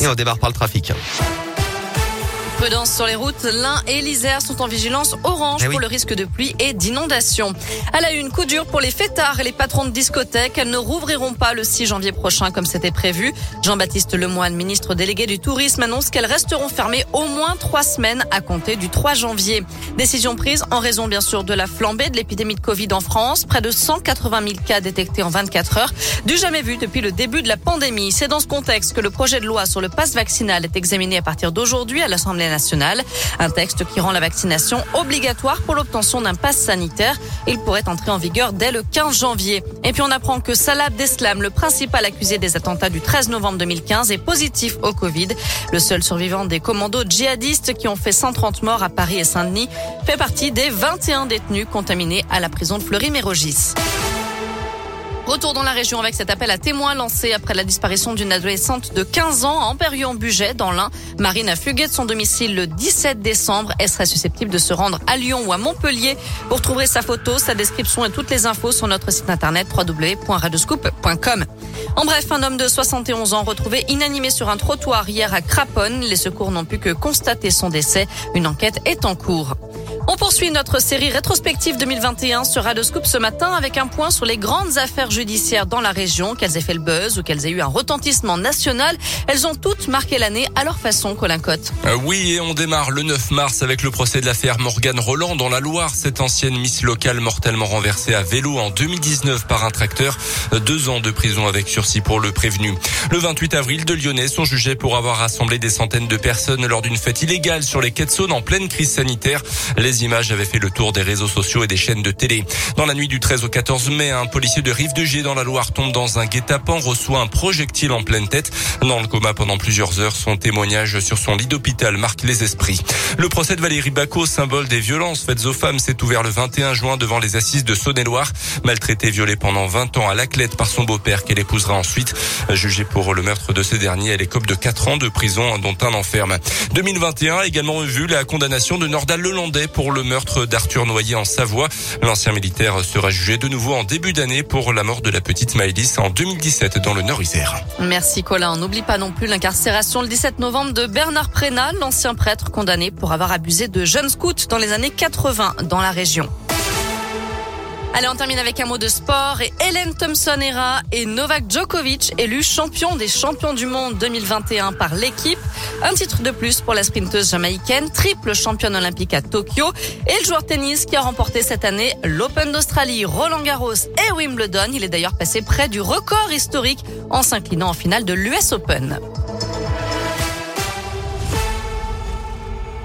Et on démarre par le trafic. Prudence sur les routes, l'Ain et l'Isère sont en vigilance orange Eh oui. pour le risque de pluie et d'inondation. À la une, coup dur pour les fêtards et les patrons de discothèques. Elles ne rouvriront pas le 6 janvier prochain comme c'était prévu. Jean-Baptiste Lemoine, ministre délégué du tourisme, annonce qu'elles resteront fermées au moins trois semaines à compter du 3 janvier. Décision prise en raison bien sûr de la flambée de l'épidémie de Covid en France. Près de 180 000 cas détectés en 24 heures. Du jamais vu depuis le début de la pandémie. C'est dans ce contexte que le projet de loi sur le passe vaccinal est examiné à partir d'aujourd'hui à l'Assemblée nationale. Un texte qui rend la vaccination obligatoire pour l'obtention d'un passe sanitaire. Il pourrait entrer en vigueur dès le 15 janvier. Et puis on apprend que Salah Abdeslam, le principal accusé des attentats du 13 novembre 2015, est positif au Covid. Le seul survivant des commandos djihadistes qui ont fait 130 morts à Paris et Saint-Denis fait partie des 21 détenus contaminés à la prison de Fleury-Mérogis. Retour dans la région avec cet appel à témoins lancé après la disparition d'une adolescente de 15 ans en Périon-Buget dans l'Ain. Marine a fugué de son domicile le 17 décembre. Elle serait susceptible de se rendre à Lyon ou à Montpellier. Vous retrouverez sa photo, sa description et toutes les infos sur notre site internet www.radioscoop.com. En bref, un homme de 71 ans retrouvé inanimé sur un trottoir hier à Craponne. Les secours n'ont pu que constater son décès. Une enquête est en cours. On poursuit notre série rétrospective 2021 sur Radoscoop ce matin avec un point sur les grandes affaires judiciaires dans la région, qu'elles aient fait le buzz ou qu'elles aient eu un retentissement national. Elles ont toutes marqué l'année à leur façon, Colin Cotte. Euh, oui, et on démarre le 9 mars avec le procès de l'affaire Morgane Roland dans la Loire. Cette ancienne Miss locale mortellement renversée à vélo en 2019 par un tracteur. Euh, Deux ans de prison avec sursis pour le prévenu. Le 28 avril, deux Lyonnais sont jugés pour avoir rassemblé des centaines de personnes lors d'une fête illégale sur les quais de en pleine crise sanitaire. Les images avaient fait le tour des réseaux sociaux et des chaînes de télé. Dans la nuit du 13 au 14 mai, un policier de Rive de Gier dans la Loire tombe dans un guet-apens, reçoit un projectile en pleine tête. Dans le coma pendant plusieurs heures, son témoignage sur son lit d'hôpital marque les esprits. Le procès de Valérie Bacot, symbole des violences faites aux femmes, s'est ouvert le 21 juin devant les assises de Saône-et-Loire. Maltraitée, violée pendant 20 ans à Laclette par son beau-père qu'elle épousera ensuite. Le meurtre de ce dernier, elle écope de 4 ans de prison, dont un enferme. 2021 a également vu la condamnation de Nordal Lelandais pour le meurtre d'Arthur Noyer en Savoie. L'ancien militaire sera jugé de nouveau en début d'année pour la mort de la petite Maëlys en 2017 dans le Nord-Isère. Merci Colin. On n'oublie pas non plus l'incarcération le 17 novembre de Bernard Prénal, l'ancien prêtre condamné pour avoir abusé de jeunes scouts dans les années 80 dans la région. Allez, on termine avec un mot de sport et Hélène Thompson-Hera et Novak Djokovic élus champion des champions du monde 2021 par l'équipe. Un titre de plus pour la sprinteuse jamaïcaine, triple championne olympique à Tokyo et le joueur tennis qui a remporté cette année l'Open d'Australie, Roland Garros et Wimbledon. Il est d'ailleurs passé près du record historique en s'inclinant en finale de l'US Open.